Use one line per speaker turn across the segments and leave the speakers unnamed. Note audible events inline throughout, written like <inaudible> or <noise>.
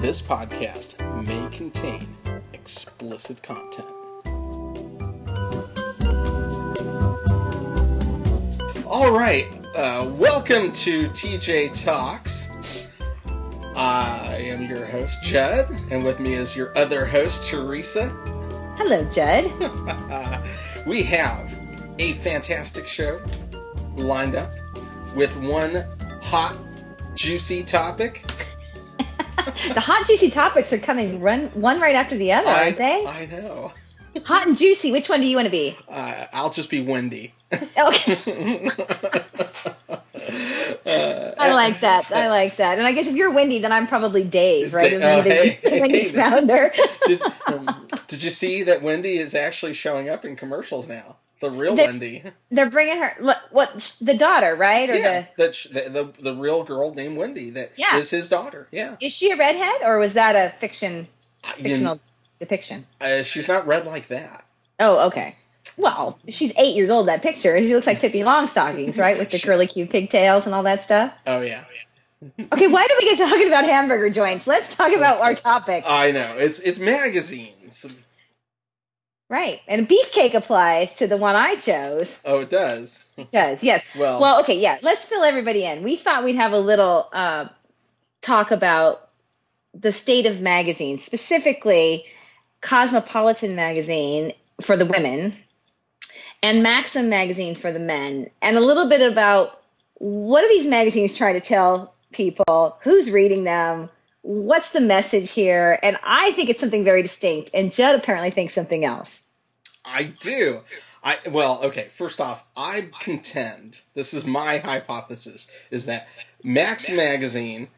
This podcast may contain explicit content. All right, uh, welcome to TJ Talks. I am your host, Judd, and with me is your other host, Teresa.
Hello, Judd. <laughs>
we have a fantastic show lined up with one hot, juicy topic. <laughs>
the hot, juicy topics are coming run one right after the other,
I,
aren't they?
I know. <laughs>
Hot and juicy. Which one do you want to be?
Uh, I'll just be Wendy. <laughs>
Okay. I like that. I like that. And I guess if you're Wendy, then I'm probably Dave, right? The-
hey,
Wendy's
hey.
founder.
did, um, did you see that Wendy is actually showing up in commercials now? The real
The-
Wendy.
They're bringing her. What? what the daughter, right? Or
Yeah, that sh- the, the the real girl named Wendy that is
Yeah.
is his daughter. Yeah.
Is she a redhead, or was that a fiction
Uh, you-
fictional depiction?
uh, she's not red like that.
Oh, okay. Well, she's eight years old. That picture, and she looks like Pippi Longstockings, right, with the <laughs> curly cute pigtails and all that stuff.
Oh yeah,
Okay, why did we get talking about hamburger joints? Let's talk about <laughs> our topic.
I know. It's it's magazines.
Right. And beefcake applies to the one I chose.
Oh, it does.
It does, yes.
Well-
well, okay, yeah. Let's fill everybody in. We thought we'd have a little uh, talk about the state of magazines, specifically Cosmopolitan magazine for the women and Maxim magazine for the men, and a little bit about what do these magazines try to tell people, who's reading them, what's the message here, and I think it's something very distinct, and Judd apparently thinks something else.
I do. I well, okay. First off, I contend this is my hypothesis is that Maxim magazine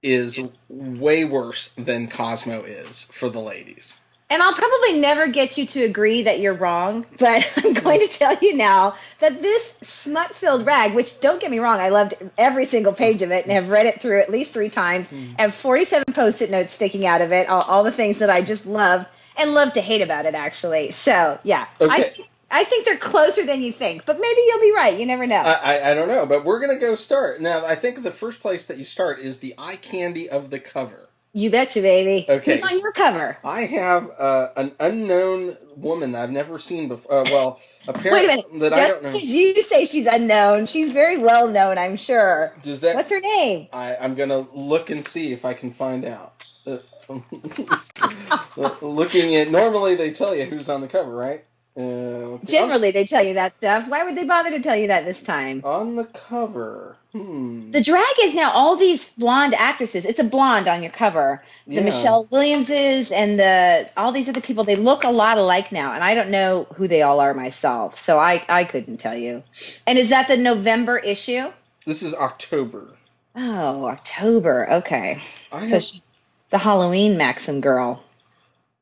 is way worse than Cosmo is for the ladies.
And I'll probably never get you to agree that you're wrong, but <laughs> I'm going to tell you now that this smut filled rag, which don't get me wrong, I loved every single page of it and have read it through at least three times, hmm. have 47 post it notes sticking out of it, all, all the things that I just love and love to hate about it, actually. So, yeah. I,
Okay.
th- I think they're closer than you think, but maybe you'll be right. You never know.
I, I, I don't know, but we're gonna go start now. I think the first place that you start is the eye candy of the cover.
You betcha, baby.
Okay.
Who's on your cover?
I have uh, an unknown woman that I've never seen before. Uh, well,
Wait
apparently
a minute.
that I
Just
don't know.
because you say she's unknown, she's very well known, I'm sure.
Does that?
What's her name?
I, I'm gonna look and see if I can find out. Uh, <laughs> looking at normally they tell you who's on the cover, right? Uh.
Generally, they tell you that stuff. Why would they bother to tell you that this time?
on the cover. Hmm.
The drag is now all these blonde actresses. It's a blonde on your cover. The
Yeah.
Michelle Williamses and the all these other people. They look a lot alike now, and I don't know who they all are myself, so I I couldn't tell you. And is that the November issue?
This is October.
Oh, October. Okay,
I
so
have,
she's the Halloween Maxim girl.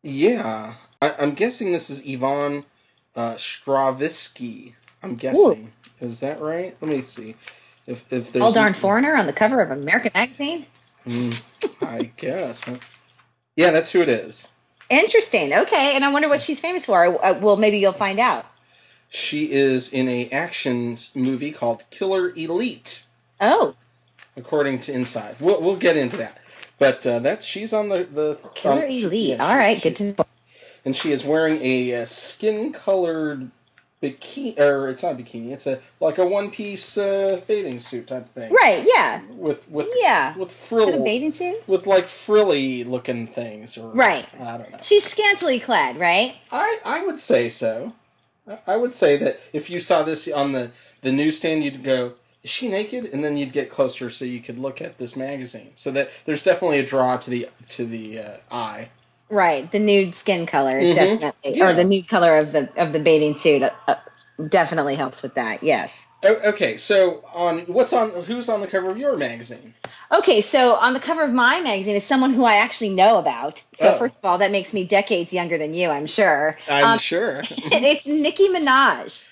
yeah, I, I'm guessing this is Yvonne uh, Strahovski. I'm guessing. Is that right? Let me see. If if there's
All darn foreigner on the cover of American Magazine.
I guess. Yeah, that's who it is.
Interesting. Okay, and I wonder what she's famous for. Uh, well, maybe you'll find out.
She is in a action movie called Killer Elite,
Oh,
according to Inside. We'll we'll get into that. But uh, that's she's on the the
Killer
um,
Elite.
yeah,
All
she-
right,
she-
good to know.
And she is wearing a uh, skin colored bikini, or it's not a bikini. It's a like a one piece uh, bathing suit type thing.
Right? Yeah.
With with
Yeah.
with
Is that a
frill
bathing suit?
with like frilly looking things. Or,
Right.
I don't know.
She's scantily clad, right?
I, I would say so. I- I would say that if you saw this on the, the newsstand, you'd go, "Is she naked?" And then you'd get closer so you could look at this magazine. So that there's definitely a draw to the to the uh, eye.
Right. The nude skin color is
Mhm.
definitely,
Yeah.
or the nude color of the of the bathing suit uh, uh, definitely helps with that. Yes.
O- okay, so on what's on who's on the cover of your magazine?
Okay, so on the cover of my magazine is someone who I actually know about. So
Oh.
first of all, that makes me decades younger than you, I'm sure.
I'm
Um,
sure. <laughs>
it's Nicki Minaj.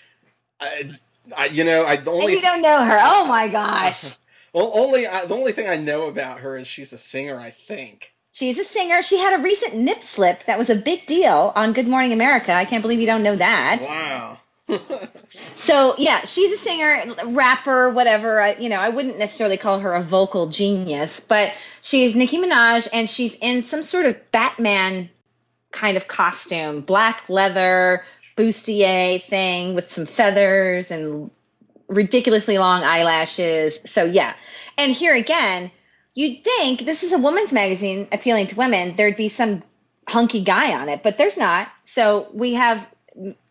I, I, you know, I the
And
only
you don't know her. Oh my gosh. <laughs>
well, only I, the only thing I know about her is she's a singer. I think.
She's a singer. She had a recent nip slip that was a big deal on Good Morning America. I can't believe you don't know that.
Wow. <laughs>
so yeah, she's a singer, rapper, whatever. I, you know, I wouldn't necessarily call her a vocal genius, but she's Nicki Minaj, and she's in some sort of Batman kind of costume, black leather bustier thing with some feathers and ridiculously long eyelashes. So yeah, and here again, you'd think this is a woman's magazine appealing to women. There'd be some hunky guy on it, but there's not. So we have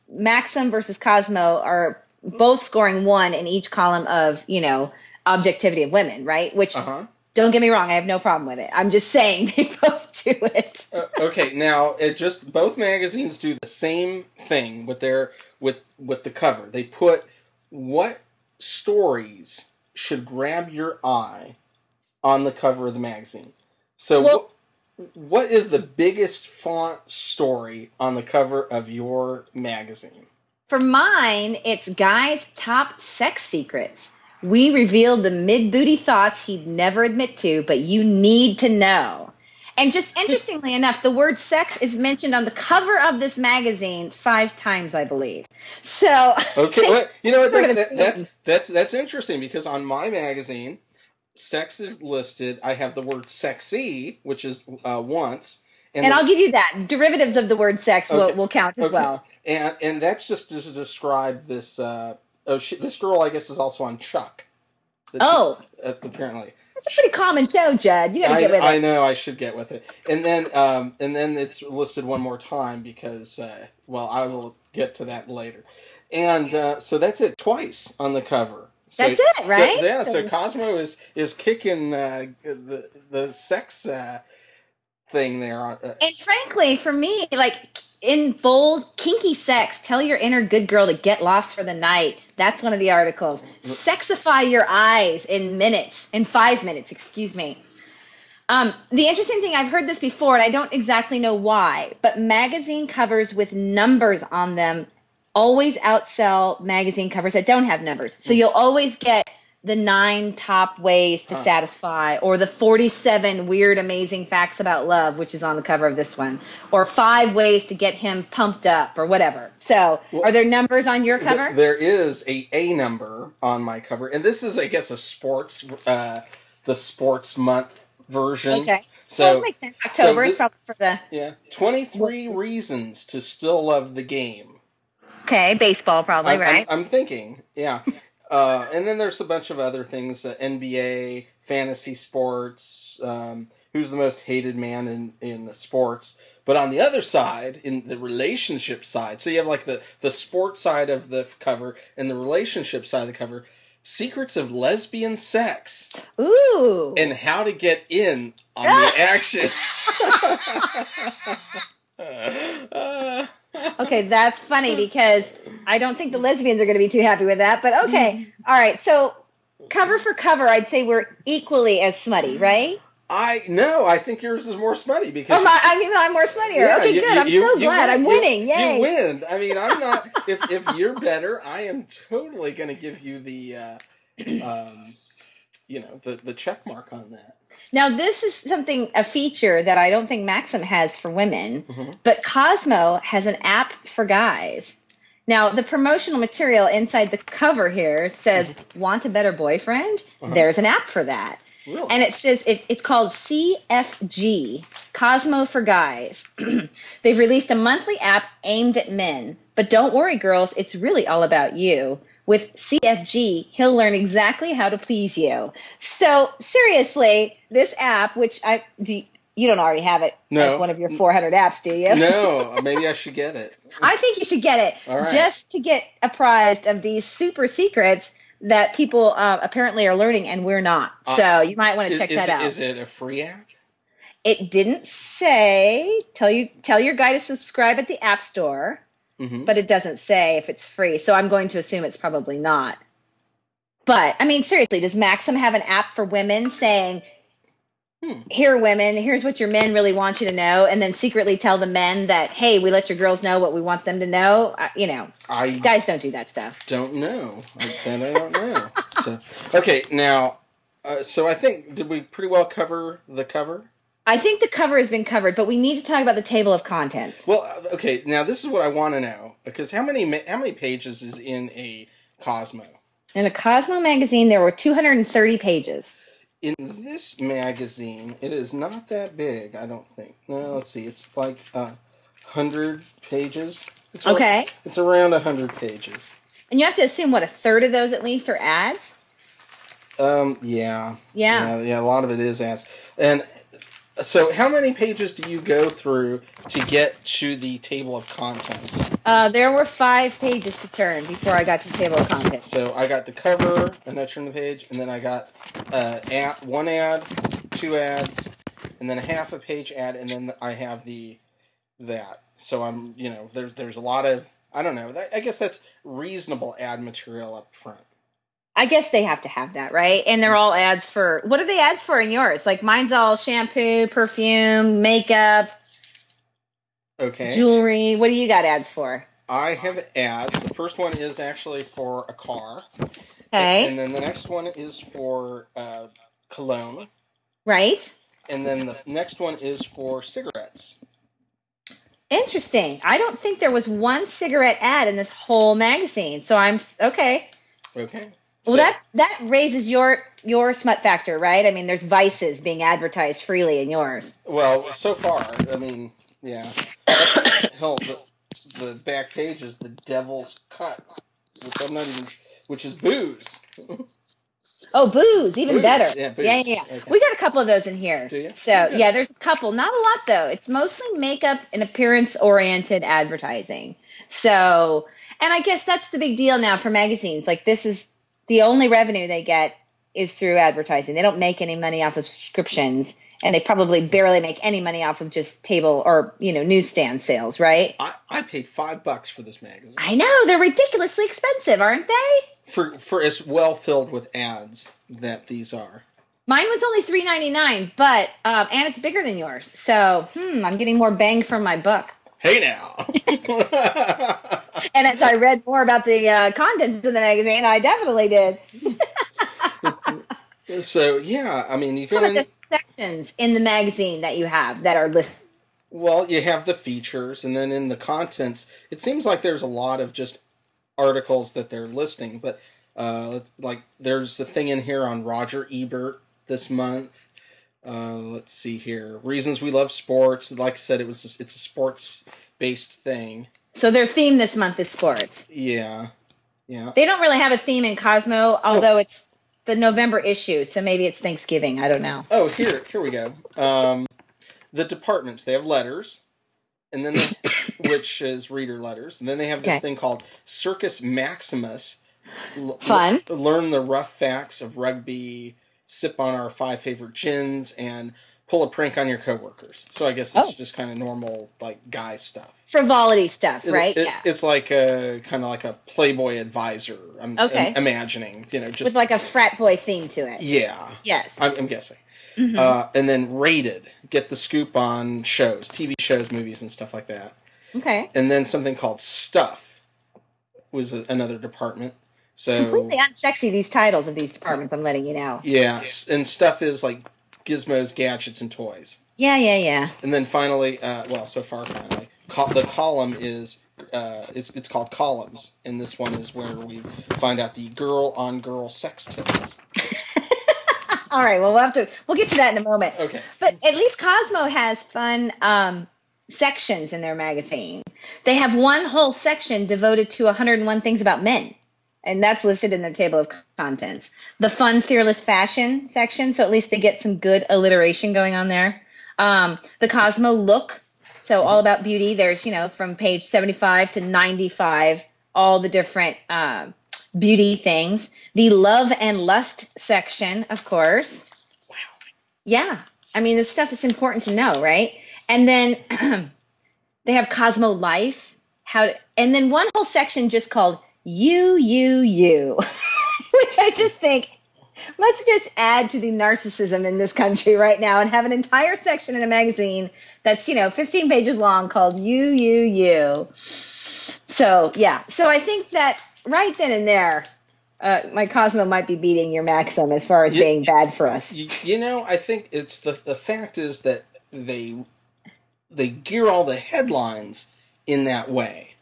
Maxim versus Cosmo are both scoring one in each column of, you know, objectivity of women, right? Which uh-huh. don't get me wrong, I have no problem with it. I'm just saying <laughs> they both do it.
uh, okay, now it just both magazines do the same thing with their with with the cover. They put what stories should grab your eye on the cover of the magazine. So well, what is the biggest font story on the cover of your magazine?
For mine, it's Guy's Top Sex Secrets. We revealed the mid booty thoughts he'd never admit to, but you need to know. And just interestingly enough, the word sex is mentioned on the cover of this magazine five times, I believe. So
okay, <laughs> well, you know what? <laughs> That, that, that's that's that's interesting because on my magazine, sex is listed. I have the word sexy, which is uh, once.
And, and I'll give you that. Derivatives of the word sex okay. will, will count as okay. well.
And and that's just to describe this. Uh, oh, she, this girl, I guess, is also on Chuck.
Oh,
uh, apparently.
It's a pretty common show, Judd. You got to get with it.
I know I should get with it. And then, um, and then it's listed one more time because, uh, well, I will get to that later. And uh, so that's it twice on the cover.
So, That's it, right?
So, yeah. So Cosmo is is kicking uh, the the sex uh, thing there. Uh,
and frankly, for me, like in bold, kinky sex, tell your inner good girl to get lost for the night. That's one of the articles. Sexify your eyes in minutes, in five minutes, excuse me. Um, the interesting thing, I've heard this before, and I don't exactly know why, but magazine covers with numbers on them always outsell magazine covers that don't have numbers. So you'll always get the nine top ways to huh. satisfy, or the 47 weird, amazing facts about love, which is on the cover of this one, or five ways to get him pumped up, or whatever. So, well, are there numbers on your cover?
Th- there is a A number on my cover, and this is, I guess, a sports, uh, the sports month version.
Okay. So well. October so th- is probably for the
yeah. Twenty three reasons to still love the game.
Okay, baseball probably,
I'm,
right?
I'm, I'm thinking, yeah. <laughs> uh, and then there's a bunch of other things: uh, NBA, fantasy sports. Um, who's the most hated man in in sports? But on the other side, in the relationship side, so you have like the the sports side of the cover and the relationship side of the cover. Secrets of lesbian sex.
Ooh.
And how to get in on the <laughs> action. <laughs>
uh, okay, that's funny because I don't think the lesbians are going to be too happy with that. But okay, all right. So cover for cover, I'd say we're equally as smutty, right?
I no, I think yours is more smutty because
oh, my, I mean I'm more smuttier. Yeah, okay, you, good. I'm you, so glad I'm winning. Yay!
You win. I mean, I'm not. <laughs> if if you're better, I am totally going to give you the, uh, um, you know, the the check mark on that.
Now, this is something, a feature that I don't think Maxim has for women, mm-hmm. but Cosmo has an app for guys. Now, the promotional material inside the cover here says, mm-hmm. Want a better boyfriend? Uh-huh. There's an app for that. Really? And it says it, it's called CFG, Cosmo for Guys. <clears throat> They've released a monthly app aimed at men. But don't worry, girls, it's really all about you. With CFG, he'll learn exactly how to please you. So seriously, this app, which I do, you don't already have it no. as one of your 400 apps, do you?
No, maybe I should get it. <laughs>
I think you should get it just to get apprised of these super secrets that people uh, apparently are learning and we're not. Uh, so you might want to check
is,
that out.
Is it a free app?
It didn't say. Tell you tell your guy to subscribe at the App Store mm-hmm. but it doesn't say if it's free. So I'm going to assume it's probably not. But I mean, seriously, does Maxim have an app for women saying, hmm. "Here, women, here's what your men really want you to know," and then secretly tell the men that, "Hey, we let your girls know what we want them to know." Uh, you know, I guys don't do that stuff.
Don't know. I, I don't know. <laughs> so okay, now, uh, so I think did we pretty well cover the cover?
I think the cover has been covered, but we need to talk about the table of contents.
Well, uh, okay. Now this is what I want to know because how many how many pages is in a Cosmo?
In a Cosmo magazine, there were 230 pages.
In this magazine, it is not that big. I don't think. No, let's see. It's like uh, hundred pages. It's
Okay.
it's around hundred pages.
And you have to assume, what, a third of those at least are ads?
Um. Yeah.
Yeah.
Yeah. yeah, A lot of it is ads. And so, how many pages do you go through to get to the table of contents?
Uh, there were five pages to turn before I got to the table of contents.
So I got the cover, and I turned the page, and then I got uh, ad, one ad, two ads, and then a half a page ad, and then I have the that. So I'm, you know, there's there's a lot of I don't know. I guess that's reasonable ad material up front.
I guess they have to have that, right? And they're all ads for what are the ads for in yours? Like mine's all shampoo, perfume, makeup,
Okay.
jewelry. What do you got ads for?
I have ads. The first one is actually for a car,
Okay.
and then the next one is for uh, cologne,
right?
and then the next one is for cigarettes.
Interesting. I don't think there was one cigarette ad in this whole magazine. So I'm okay.
Okay.
Well,
So-
that that raises your your smut factor, right? I mean, there's vices being advertised freely in yours.
Well, so far, I mean, yeah. <coughs> Hell, the, the back page is the Devil's Cut, which I'm not even, which is booze.
Oh, booze, even
Booze,
better.
yeah, booze.
yeah, yeah. yeah.
Okay.
We got a couple of those in here.
Do you?
So
Good.
yeah, there's a couple. Not a lot though. It's mostly makeup and appearance oriented advertising. So, and I guess that's the big deal now for magazines. Like this is the only revenue they get is through advertising. They don't make any money off of subscriptions, and they probably barely make any money off of just table or you know newsstand sales, right?
I, I paid five bucks for this magazine
I know they're ridiculously expensive, aren't they?
for for as well filled with ads that these are.
Mine was only three ninety nine, but um, and it's bigger than yours. So hmm, I'm getting more bang for my buck.
Hey now. <laughs>
And as I read more about the uh, contents of the magazine, I definitely did. <laughs>
so yeah, I mean, you go
of the
in.
sections in the magazine that you have that are listed.
Well, you have the features, and then in the contents, it seems like there's a lot of just articles that they're listing. But uh, like, there's a thing in here on Roger Ebert this month. Uh, let's see here, reasons we love sports. Like I said, it was it's a sports based thing.
So their theme this month is sports.
Yeah, yeah.
They don't really have a theme in Cosmo, although it's the November issue, so maybe it's Thanksgiving. I don't know.
Oh, here, here we go. Um, the departments they have letters, and then they, <coughs> which is reader letters, and then they have this
Okay.
thing called Circus Maximus. L-
Fun.
l- learn the rough facts of rugby. Sip on our five favorite gins and pull a prank on your coworkers. So I guess it's
Oh.
just kind of normal like guy stuff.
Frivolity stuff, right?
it-
yeah.
It's like a kind of like a Playboy advisor. I'm,
Okay.
I'm imagining, you know, just
With like a frat boy theme to it.
yeah.
Yes.
I'm, I'm guessing.
Mhm.
Uh, and then rated, get the scoop on shows, TV shows, movies, and stuff like that.
okay.
And then something called stuff was a, another department. So
Completely unsexy, these titles of these departments, I'm letting you know.
yeah, and stuff is like gizmos, gadgets, and toys.
Yeah, yeah, yeah.
And then finally, uh, well, so far finally, col- the column is uh, it's it's called columns, and this one is where we find out the girl on girl sex tips. <laughs>
All right, well, we'll have to, we'll get to that in a moment.
Okay.
But at least Cosmo has fun um, sections in their magazine. They have one whole section devoted to 101 things about men, and that's listed in their table of contents. The fun, fearless fashion section, so at least they get some good alliteration going on there. Um, the Cosmo look, so all about beauty. There's, you know, from page 75 to 95, all the different um beauty things. The love and lust section, of course.
Wow.
Yeah. I mean, this stuff is important to know, right? And then <clears throat> they have Cosmo Life, how to, and then one whole section just called You, You, You, <laughs> which I just think, let's just add to the narcissism in this country right now and have an entire section in a magazine that's, you know, 15 pages long called You, You, You. So, yeah. So I think that right then and there, uh, my Cosmo might be beating your Maxim as far as
Yeah.
being bad for us.
You, you know, I think it's the the fact is that they they gear all the headlines in that way,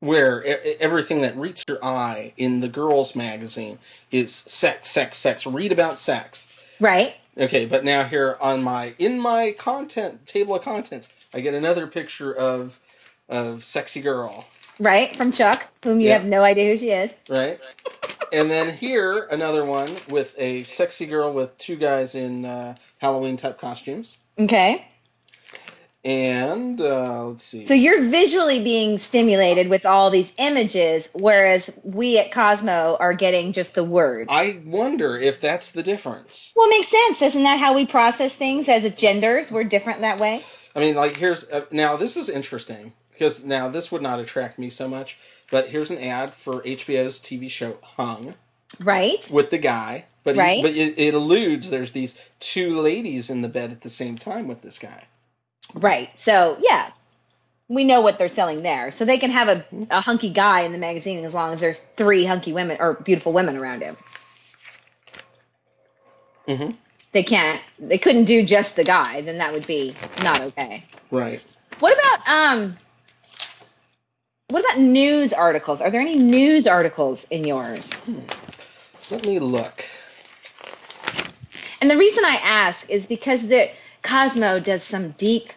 where everything that reaches your eye in the girls' magazine is sex, sex, sex. Read about sex.
Right.
Okay, but now here on my in my content table of contents, I get another picture of of sexy girl,
Right. From Chuck, whom you
Yeah.
have no idea who she is.
right? and then here another one with a sexy girl with two guys in uh, Halloween type costumes.
Okay.
And uh, let's see.
So you're visually being stimulated with all these images, whereas we at Cosmo are getting just the words.
I wonder if that's the difference.
well, it makes sense. Isn't that how we process things as genders? We're different that way.
I mean, like here's uh, now this is interesting because now this would not attract me so much. But here's an ad for HBO's TV show Hung
Right.
with the guy, but he- but it, it alludes there's these two ladies in the bed at the same time with this guy.
Right. So, yeah. We know what they're selling there. So they can have a, a hunky guy in the magazine as long as there's three hunky women or beautiful women around him.
Mhm.
They can't, they couldn't do just the guy, then that would be not okay.
Right.
What about um what about news articles? Are there any news articles in yours?
Let me look.
And the reason I ask is because the Cosmo does some deep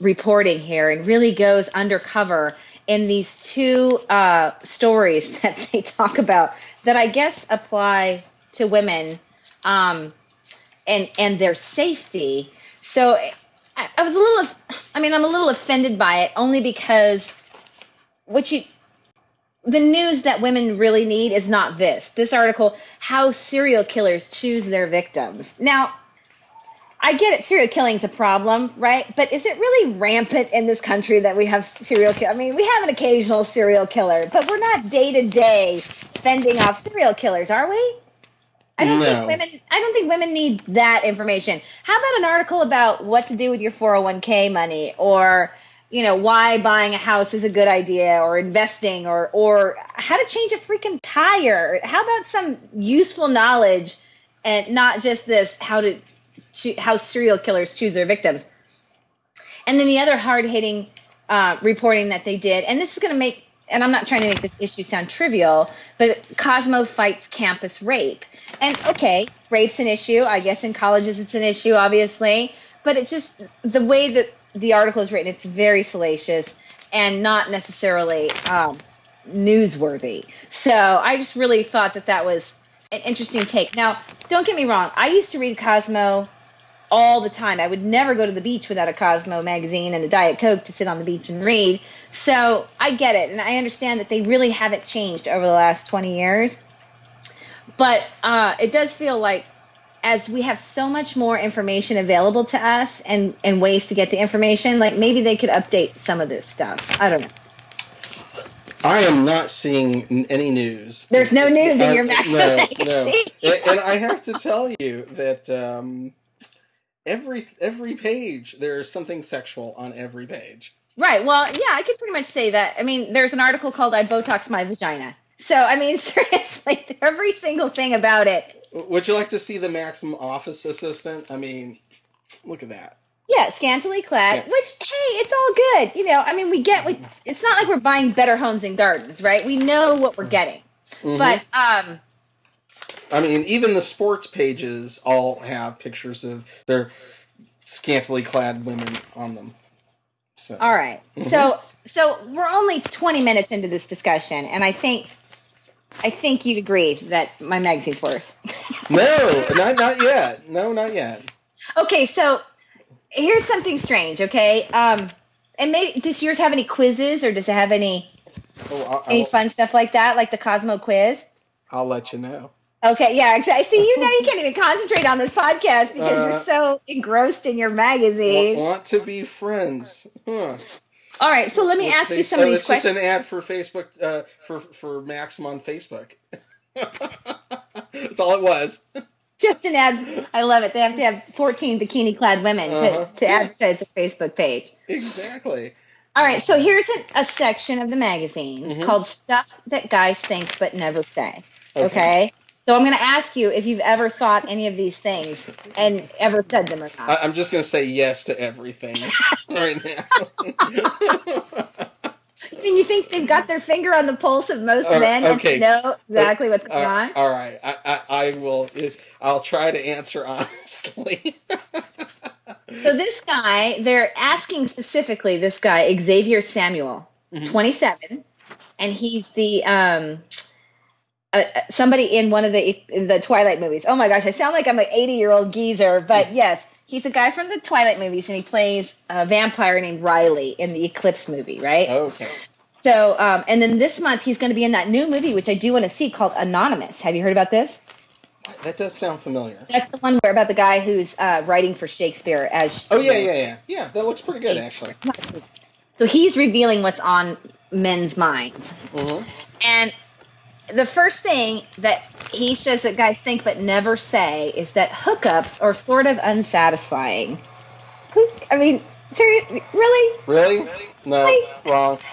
reporting here and really goes undercover in these two uh, stories <laughs> that they talk about that I guess apply to women um, and and their safety. So I, I was a little, I mean, I'm a little offended by it only because what you the news that women really need is not this. This article, how serial killers choose their victims. Now, I get it, serial killing is a problem, right? But is it really rampant in this country that we have serial kill? I mean, we have an occasional serial killer, but we're not day to day fending off serial killers, are we? I don't
No.
think women. I don't think women need that information. How about an article about what to do with your 401k money, or you know why buying a house is a good idea, or investing, or or how to change a freaking tire? How about some useful knowledge, and not just this how to how serial killers choose their victims. And then the other hard hitting uh, reporting that they did, and this is going to make, and I'm not trying to make this issue sound trivial, but Cosmo fights campus rape. And okay, rape's an issue. I guess in colleges it's an issue, obviously. But it just, the way that the article is written, it's very salacious and not necessarily um, newsworthy. So I just really thought that that was an interesting take. Now, don't get me wrong. I used to read Cosmo all the time. I would never go to the beach without a Cosmo magazine and a Diet Coke to sit on the beach and read. So I get it, and I understand that they really haven't changed over the last 20 years. But uh, it does feel like as we have so much more information available to us and, and ways to get the information, like maybe they could update some of this stuff. I don't know.
I am not seeing any news.
There's no news in your <laughs> Maxim
no,
magazine.
no. and, and I have to tell you that um, every every page there is something sexual on every page.
Right. Well, yeah, I could pretty much say that. I mean, there's an article called "I Botox My Vagina." So, I mean, <laughs> seriously, every single thing about it.
Would you like to see the maximum office assistant? I mean, look at that.
Yeah, scantily clad.
Yeah.
Which, hey, it's all good. You know, I mean, we get. We, it's not like we're buying better homes and gardens, right? We know what we're getting.
Mhm.
But um,
I mean, even the sports pages all have pictures of their scantily clad women on them. So
all right. So, so we're only 20 minutes into this discussion, and I think, I think you'd agree that my magazine's worse. <laughs>
no, not not yet. No, not yet.
Okay, so here's something strange. Okay, um, and maybe does yours have any quizzes or does it have any
Oh, I'll,
any
I'll,
fun stuff like that, like the Cosmo quiz?
I'll let you know.
Okay, yeah, exactly. See, you know, you <laughs> can't even concentrate on this podcast because
Uh,
you're so engrossed in your magazine.
want to be friends? Huh.
All right, so let me ask you
Face-
some of
oh,
these
it's just an ad for Facebook uh, for for Maxim on Facebook. <laughs> That's all it was.
Just an ad. I love it. They have to have 14 bikini-clad women to,
Uh-huh.
to advertise the Facebook page.
Exactly.
All right, so here's a, a section of the magazine
Mhm.
called "Stuff That Guys Think But Never Say."
Okay.
Okay. So I'm going to ask you if you've ever thought any of these things and ever said them or not.
I, I'm just going to say yes to everything <laughs> right now.
I mean, you think they've got their finger on the pulse of most
Uh,
men
okay.
and know exactly what's going
Uh,
on?
all right, I, I, I will. I'll try to answer <laughs> honestly.
So this guy, they're asking specifically this guy Xavier Samuel,
Mhm.
27, and he's the um uh, somebody in one of the in the Twilight movies. Oh my gosh, I sound like I'm an 80 year old geezer, but yes, he's a guy from the Twilight movies, and he plays a vampire named Riley in the Eclipse movie, right?
okay.
So, um, and then this month he's going to be in that new movie, which I do want to see, called Anonymous. Have you heard about this?
That does sound familiar.
That's the one where about the guy who's uh, writing for Shakespeare as.
Oh yeah, yeah, yeah, yeah. That looks pretty good actually.
So he's revealing what's on men's minds.
hmm
And the first thing that he says that guys think but never say is that hookups are sort of unsatisfying. Who, I mean, seriously, really?
Really? No,
Really?
wrong. <laughs>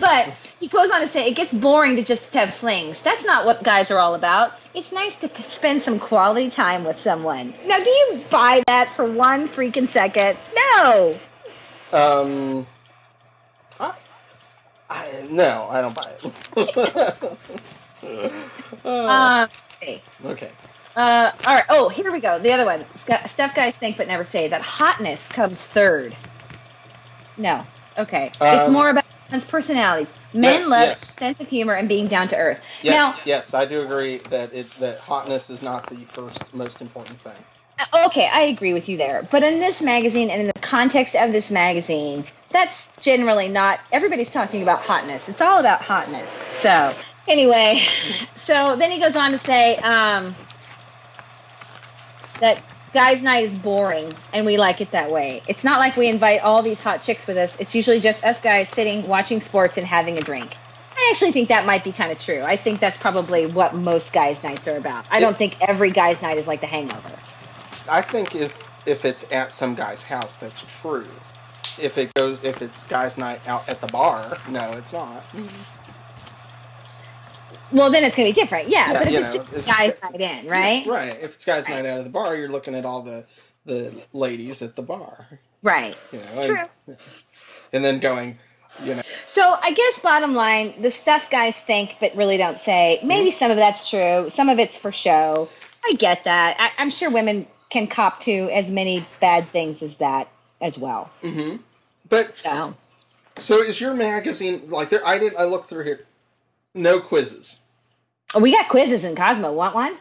But he goes on to say it gets boring to just have flings. That's not what guys are all about. It's nice to spend some quality time with someone. Now, do you buy that for one freaking second? No.
Um, I, I no, I don't buy it. <laughs> Uh,
Um,
okay.
Uh, all right. Oh, here we go. The other one. Stuff guys think but never say that hotness comes third. No. Okay. it's
Um,
more about men's personalities. Men
yeah,
love
yes.
sense of humor and being down to earth.
Yes, yes, I do agree that it that hotness is not the first most important thing.
Uh, okay, I agree with you there. But in this magazine and in the context of this magazine, that's generally not. Everybody's talking about hotness. It's all about hotness. So anyway, <laughs> so then he goes on to say um, that guys' night is boring, and we like it that way. It's not like we invite all these hot chicks with us. It's usually just us guys sitting, watching sports, and having a drink. I actually think that might be kind of true. I think that's probably what most guys' nights are about. I don't think every guy's night is like the hangover.
I think if if it's at some guy's house, that's true. If it goes, if it's guys' night out at the bar, no, it's not. Mm-hmm.
Well, then it's going to be different. Yeah,
Yeah,
but if it's
know,
just guys' night in, right?
Right. If it's guys' night out of the bar, you're looking at all the the ladies at the bar.
Right.
You know,
True.
And, and then going, you know,
So I guess bottom line, the stuff guys think but really don't say. Maybe mm-hmm. some of that's true. Some of it's for show. I get that. I, I'm sure women can cop to as many bad things as that as well.
but
So
so is your magazine like there? I did. I looked through here. No quizzes.
Oh, we got quizzes in Cosmo. Want one?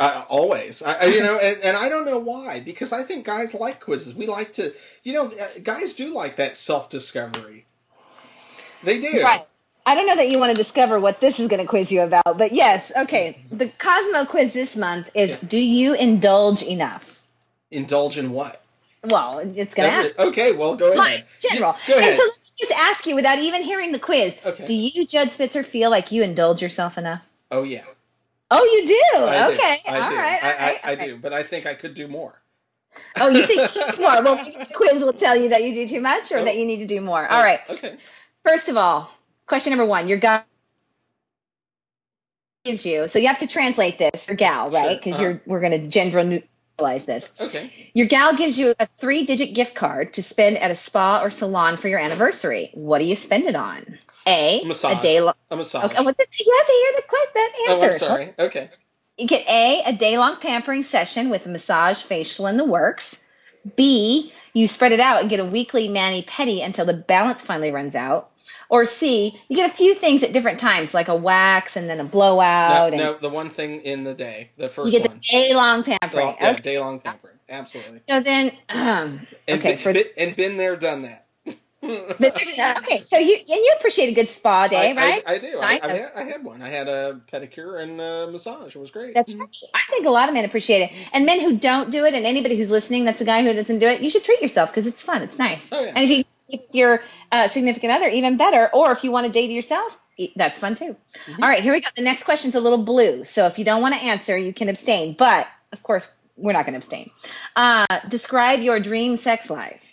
I, always, I, I, you know, and, and I don't know why. Because I think guys like quizzes. We like to, you know, uh, guys do like that self discovery. They do.
Right. I don't know that you want to discover what this is going to quiz you about, but yes, okay. The Cosmo quiz this month is:
Yeah.
Do you indulge enough?
Indulge in what?
Well, it's going to ask.
okay, well, go ahead.
General.
You- Go ahead.
And so let me just ask you, without even hearing the quiz,
Okay.
do you, Judd Spitzer, feel like you indulge yourself enough?
oh yeah.
Oh, you do.
I do.
okay.
I
all
do.
right.
I,
right,
I, I
all right.
do, but I think I could do more.
Oh, you think <laughs> you do more? Well, maybe the quiz will tell you that you do too much or
Oh.
that you need to do more. All right.
Okay.
First of all, question number one: Your guy gives you. So you have to translate this. Your gal, right?
Sure.
Because
Uh-huh.
you're we're going to gender this.
Okay.
Your gal gives you a three-digit gift card to spend at a spa or salon for your anniversary. What do you spend it on? A,
Massage.
a day long.
A massage.
Okay, well, you have to hear the quiz, that
oh,
answer.
I'm sorry. Okay.
You get A, a day long pampering session with a massage, facial, and the works. B, you spread it out and get a weekly mani pedi until the balance finally runs out. Or C, you get a few things at different times, like a wax and then a
No,
blowout. and
no, the one thing in the day, the first
you get
one.
the day long pampering.
Well, yeah,
okay.
day long pampering. Absolutely.
So then, um,
And,
okay,
be-
for
be- and been there, done that.
but, okay, so you and you appreciate a good spa day,
I,
right?
I, I do. I, I, had, I had one. I had a pedicure and a massage. It was great.
That's right. I think a lot of men appreciate it, and men who don't do it, and anybody who's listening, that's a guy who doesn't do it. You should treat yourself because it's fun. It's nice.
Oh, yeah.
And if you with your uh, significant other, even better. Or if you want to date yourself, that's fun too.
Mm-hmm.
All right, here we go. The next question's a little blue, so if you don't want to answer, you can abstain. But of course, we're not going to abstain. Uh, describe your dream sex life.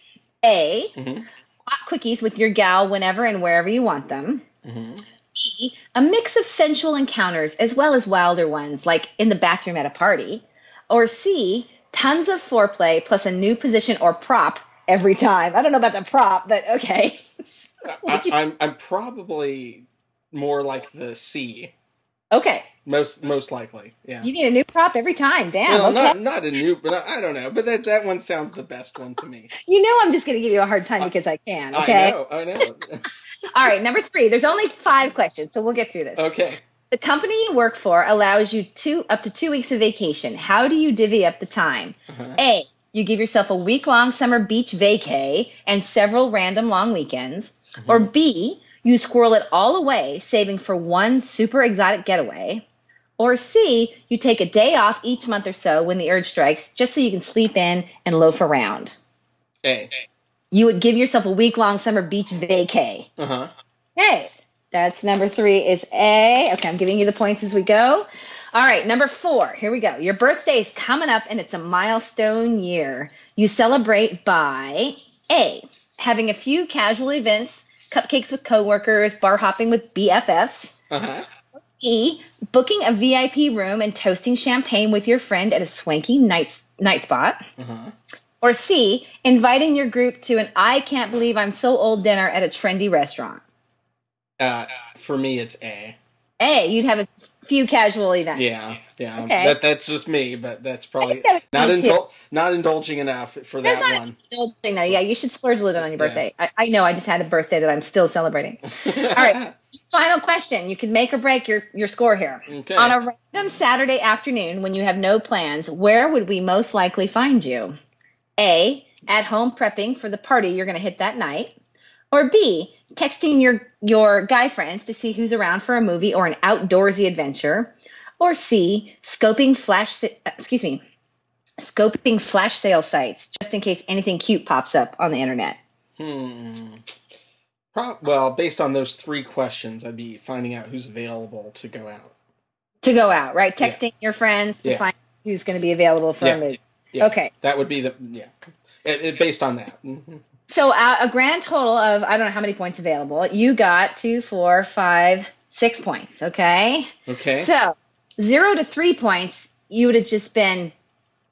A.
Mhm.
Hot quickies with your gal whenever and wherever you want them.
Mhm.
B, a mix of sensual encounters as well as wilder ones, like in the bathroom at a party. Or C, tons of foreplay plus a new position or prop every time. I don't know about the prop, but okay. <laughs>
I, I'm I'm probably more like the C.
Okay.
Most most likely, yeah.
You need a new prop every time. Damn.
Well,
okay.
not not a new, but I, I don't know. But that that one sounds the best one to me. <laughs>
You know I'm just going to give you a hard time because I can. Okay.
I know, I know. <laughs>
All right. Number three. There's only five questions, so we'll get through this.
okay.
The company you work for allows you two up to two weeks of vacation. How do you divvy up the time?
Uh-huh.
A. You give yourself a week long summer beach vacay and several random long weekends. Or B. You squirrel it all away, saving for one super exotic getaway. Or C. You take a day off each month or so when the urge strikes, just so you can sleep in and loaf around.
A.
You would give yourself a week long summer beach vacay.
Uh huh.
Okay, that's number three is A. Okay, I'm giving you the points as we go. All right, number four, here we go. Your birthday's coming up and it's a milestone year. You celebrate by A, having a few casual events, cupcakes with coworkers, bar hopping with BFFs.
Uh huh.
E, booking a VIP room and toasting champagne with your friend at a swanky night, night spot.
Uh huh.
Or C, inviting your group to an I can't believe I'm so old dinner at a trendy restaurant.
Uh, for me, it's A.
A, you'd have a few casual events.
Yeah, yeah.
Okay.
That that's just me, but that's probably
that
not indul- not indulging enough for
That's
that
not
one.
indulging though. Yeah, you should splurge a little on your
Yeah.
birthday. I, I know. I just had a birthday that I'm still celebrating. <laughs> All right. Final question. You can make or break your, your score here.
Okay.
On a random Saturday afternoon when you have no plans, where would we most likely find you? A, at home prepping for the party you're going to hit that night. Or B, texting your, your guy friends to see who's around for a movie or an outdoorsy adventure. Or C, scoping flash, excuse me, scoping flash sale sites just in case anything cute pops up on the internet.
Hmm. Pro- well, based on those three questions, I'd be finding out who's available to go out.
To go out, right?
Yeah.
Texting your friends to
Yeah.
find who's going to be available for
Yeah.
a movie.
Yeah.
Okay.
That would be the yeah. It, it, based on that. Mhm.
So uh, a grand total of I don't know how many points available. You got two, four, five, six points. Okay.
Okay.
So zero to three points, you would have just been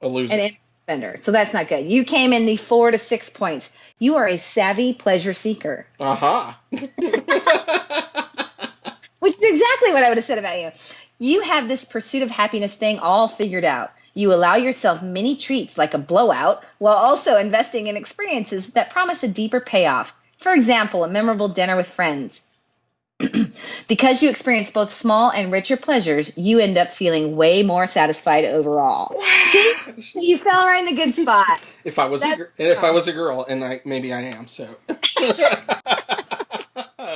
a loser.
an spender. So that's not good. You came in the four to six points. You are a savvy pleasure seeker,
Aha. <laughs>
which is exactly what I would have said about you. You have this pursuit of happiness thing all figured out. You allow yourself many treats like a blowout while also investing in experiences that promise a deeper payoff. For example, a memorable dinner with friends. <clears throat> because you experience both small and richer pleasures, you end up feeling way more satisfied overall. See? So you fell right in the good spot.
if I was a
That's-
gir- and if I was a girl, and I maybe I am, so. <laughs>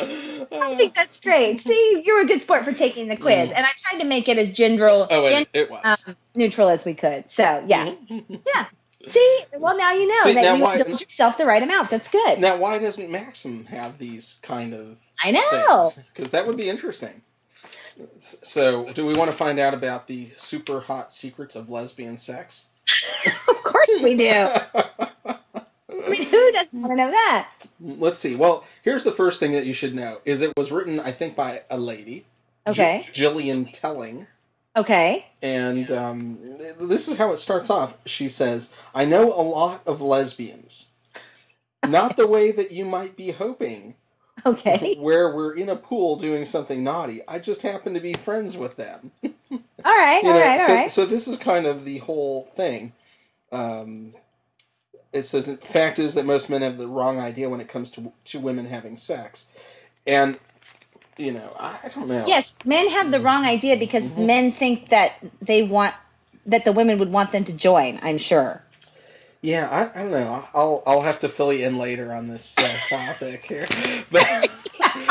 I think that's great. See, you're a good sport for taking the quiz, and I tried to make it as general,
Mm. oh, it, it was.
um, neutral as we could. So yeah, <laughs> yeah. See, well now you know
See,
that you
why-
indulge yourself the right amount. That's good.
now, why doesn't Maxim have these kind of
I know.
Because that would be interesting. So, do we want to find out about the super hot secrets of lesbian sex? <laughs>
Of course we do. <laughs> Mean, who doesn't want to know that?
Let's see. Well, here's the first thing that you should know: is it was written, I think, by a lady,
Okay.
J- Jillian Telling,
Okay.
and um, this is how it starts off. She says, "I know a lot of lesbians, not the way that you might be hoping."
Okay. <laughs>
Where we're in a pool doing something naughty. I just happen to be friends with them. <laughs>
All right. All
know,
right. All
so,
right.
so this is kind of the whole thing. Um, it says, "The fact is that most men have the wrong idea when it comes to to women having sex," and you know, I, I don't know.
Yes, men have the wrong idea because
Mm-hmm.
men think that they want that the women would want them to join. I'm sure.
Yeah, I, I don't know. I'll I'll have to fill you in later on this uh, topic here, <laughs> but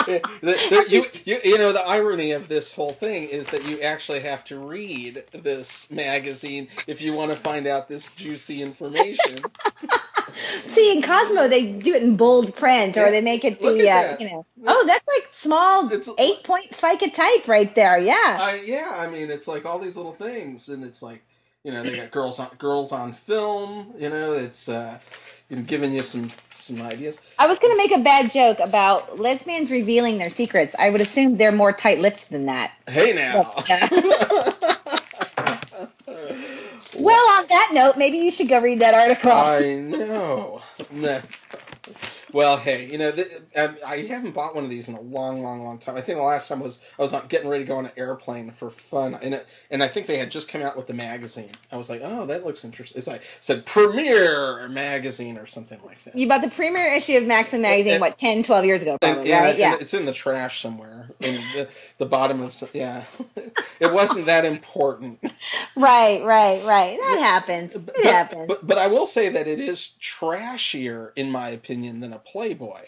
the, the, <laughs> you, you you know the irony of this whole thing is that you actually have to read this magazine if you want to find out this juicy information. <laughs>
See, in Cosmo, they do it in bold print, or
Yeah,
they make it the, uh, you know. Oh, that's like small
It's-
eight point FICA type right there. Yeah.
I, yeah, I mean, it's like all these little things, and it's like, you know, they got girls on girls on film. You know, it's uh, and giving you some some ideas.
I was going to make a bad joke about lesbians revealing their secrets. I would assume they're more tight-lipped than that.
Hey now.
Uh, <laughs> well, on that note, maybe you should go read that article.
I know. <laughs> Well, hey, you know, th- um, I haven't bought one of these in a long, long, long time. I think the last time was I was getting ready to go on an airplane for fun, and it, and I think they had just come out with the magazine. I was like, oh, that looks interesting. It's like said Premiere magazine or something like that.
You bought the premiere issue of Maxim magazine,
And-
what, 10, 12 years ago, probably,
and
right?
it-
yeah.
and it's in the trash somewhere in the, the bottom of some, yeah. <laughs> it wasn't that important.
Right, right, right. That happens. It
But,
happens.
but but I will say that it is trashier, in my opinion, than a Playboy.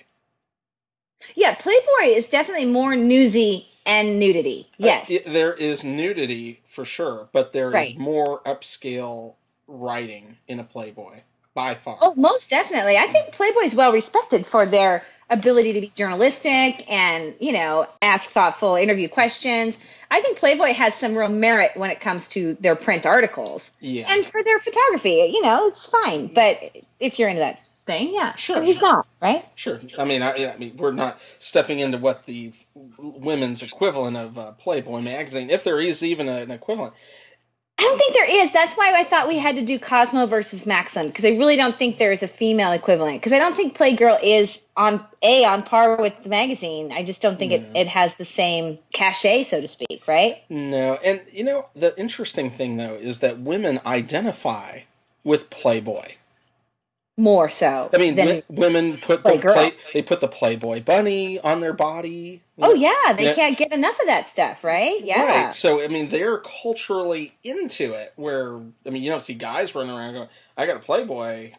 yeah, Playboy is definitely more newsy and nudity. Yes.
Uh, it- there is nudity for sure, but there is
Right.
more upscale writing in a Playboy by far.
Oh, most definitely. I think Playboy is well respected for their ability to be journalistic and, you know, ask thoughtful interview questions. I think Playboy has some real merit when it comes to their print articles.
yeah,
And for their photography, you know, it's fine. But if you're into that thing, yeah.
Sure.
But he's not, right?
sure. I mean, I, I mean, we're not stepping into what the women's equivalent of uh, Playboy magazine, if there is even an equivalent.
I don't think there is. That's why I thought we had to do Cosmo versus Maxim because I really don't think there is a female equivalent. Because I don't think Playgirl is on a on par with the magazine. I just don't think it, it has the same cachet, so to speak. Right?
No, and you know the interesting thing though is that women identify with Playboy.
More so.
I mean, women put the
Playgirl.
play, they put the Playboy bunny on their body.
oh yeah, they can't get enough of that stuff, right? Yeah.
Right. So I mean, they're culturally into it. Where I mean, you don't see guys running around going, "I got a Playboy."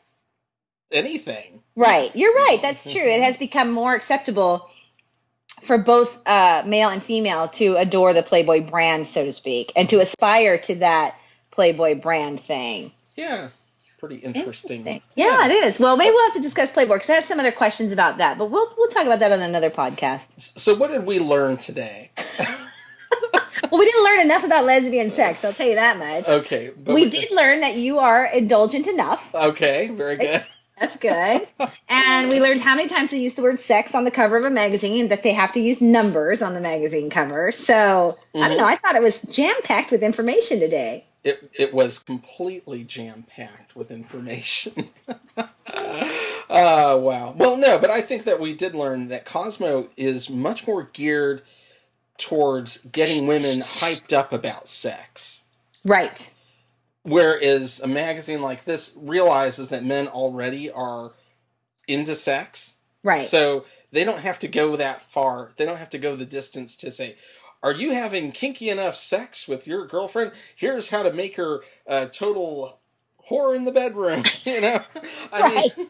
Anything.
Right. You're right. That's true. It has <laughs> become more acceptable for both uh, male and female to adore the Playboy brand, so to speak, and to aspire to that Playboy brand thing.
Yeah. Pretty interesting.
Yeah, it is. Well, maybe we'll have to discuss Playboy because I have some other questions about that, but we'll we'll talk about that on another podcast.
So what did we learn today? <laughs>
Well, we didn't learn enough about lesbian sex. I'll tell you that much.
Okay. But
we did learn that you are indulgent enough.
Okay. Very good.
That's good. <laughs> and we learned how many times they use the word sex on the cover of a magazine, that they have to use numbers on the magazine cover. So I don't mm-hmm. know. I thought it was jam packed with information today.
It it was completely jam packed with information. <laughs> uh, wow. Well, no, but I think that we did learn that Cosmo is much more geared towards getting women hyped up about sex.
Right.
Whereas a magazine like this realizes that men already are into sex.
Right.
So they don't have to go that far. They don't have to go the distance to say, "Are you having kinky enough sex with your girlfriend? Here's how to make her a total whore in the bedroom." <laughs> You know, I
Right.
mean,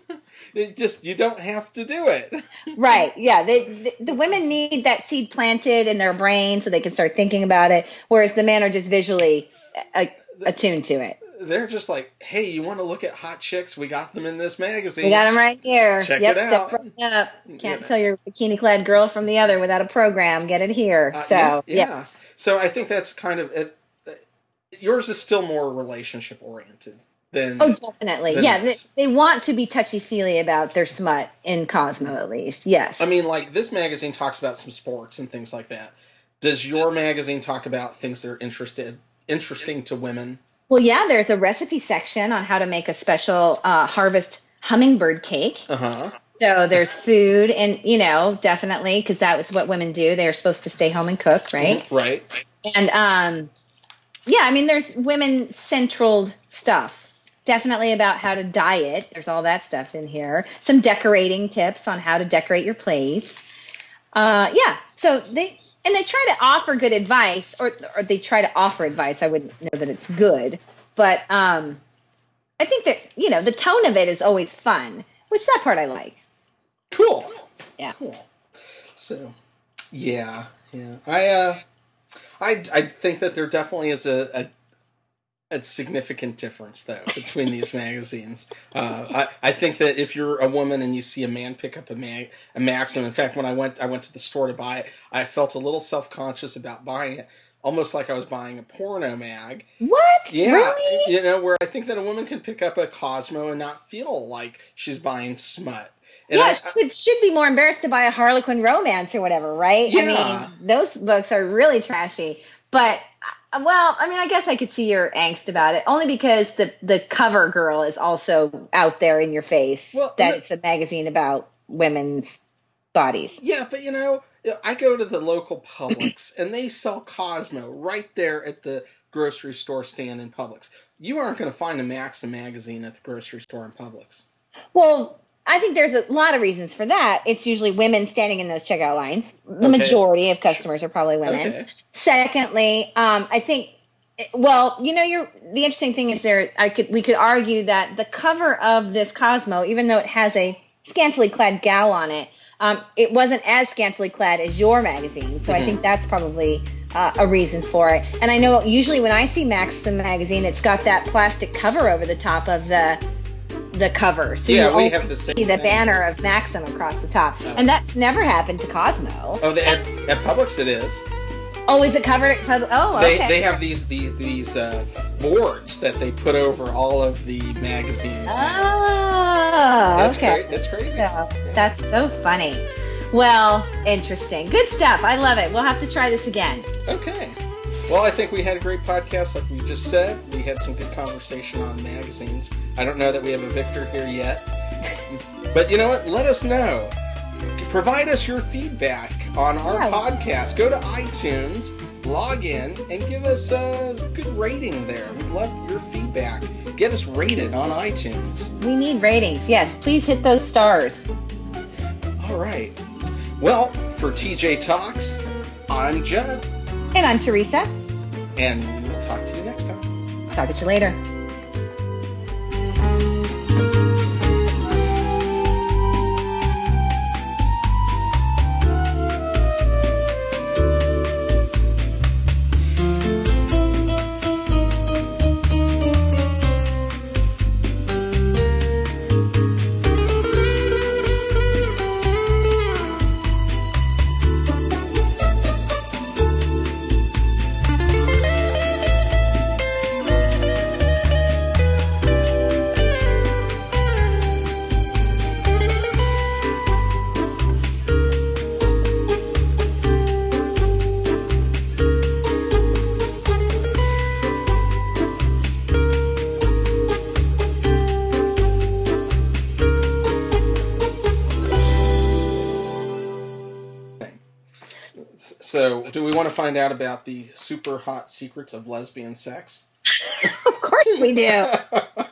it just you don't have to do it. <laughs>
Right. Yeah. They, the, the women need that seed planted in their brain so they can start thinking about it, whereas the men are just visually uh, attuned to it.
They're just like, "Hey, you want to look at hot chicks? We got them in this magazine."
We got them right here.
Check
yep,
it out.
step right up. Can't
Yeah.
tell your bikini clad girl from the other without a program. Get it here.
Uh,
so,
yeah,
yeah.
yeah. So I think that's kind of it. Yours is still more relationship oriented than
Oh, definitely.
Then
Yeah, they, they want to be touchy feely about their smut in Cosmo, at least. Yes.
I mean, like this magazine talks about some sports and things like that. Does your magazine talk about things that are interested interesting to women?
Well, yeah, there's a recipe section on how to make a special uh, harvest hummingbird cake.
Uh huh.
So there's food, and you know, definitely because that was what women do. They're supposed to stay home and cook, right?
Right.
And um, yeah, I mean, there's women central stuff. Definitely about how to diet. There's all that stuff in here. Some decorating tips on how to decorate your place. Uh, yeah. So they and they try to offer good advice, or or they try to offer advice. I wouldn't know that it's good, but um, I think that you know the tone of it is always fun, which that part I like.
Cool.
Yeah.
Cool. So, yeah, yeah. I uh, I I think that there definitely is a. a a significant difference, though, between these <laughs> magazines. Uh, I, I think that if you're a woman and you see a man pick up a, mag, a Maxim, in fact, when I went I went to the store to buy it, I felt a little self conscious about buying it almost like I was buying a porno mag.
What?
Yeah,
Really?
you know, where I think that a woman can pick up a Cosmo and not feel like she's buying smut. And
yeah,
I-
she should, be more embarrassed to buy a Harlequin romance or whatever, right?
Yeah.
I mean, those books are really trashy. But well, I mean, I guess I could see your angst about it, only because the the cover girl is also out there in your face
Well,
that it's a magazine about women's bodies.
Yeah, but you know, I go to the local Publix <clears throat> and they sell Cosmo right there at the grocery store stand in Publix. You aren't going to find a Maxim magazine at the grocery store in Publix.
Well, I think there's a lot of reasons for that. It's usually women standing in those checkout lines. The
Okay.
majority of customers are probably women.
Okay.
Secondly, um, I think, well, you know, you're the interesting thing is there. I could we could argue that the cover of this Cosmo, even though it has a scantily clad gal on it, um, it wasn't as scantily clad as your magazine. So I
Mhm.
think that's probably uh, a reason for it. And I know usually when I see Maxim magazine, it's got that plastic cover over the top of the the cover. So
Yeah,
you
we have the same
see the
thing.
banner of Maxim across the top,
Oh.
and that's never happened to Cosmo.
Oh, the, at, at Publix it is.
Oh, is it covered at Oh,
They
okay.
they have these the, these uh, boards that they put over all of the magazines.
Oh,
That's
okay.
cra- That's crazy.
So, that's so funny. Well, interesting. Good stuff. I love it. We'll have to try this again.
Okay. Well, I think we had a great podcast, like we just said. We had some good conversation on magazines. I don't know that we have a victor here yet, but you know what? Let us know. Provide us your feedback on our
Yeah.
podcast. Go to iTunes, log in, and give us a good rating there. We'd love your feedback. Get us rated on iTunes.
We need ratings. Yes, please hit those stars.
All right. Well, for TJ Talks, I'm Judd,
And I'm Teresa.
and we will talk to you next time.
Talk to you later.
Find out about the super hot secrets of lesbian sex? <laughs>
Of course we do. <laughs>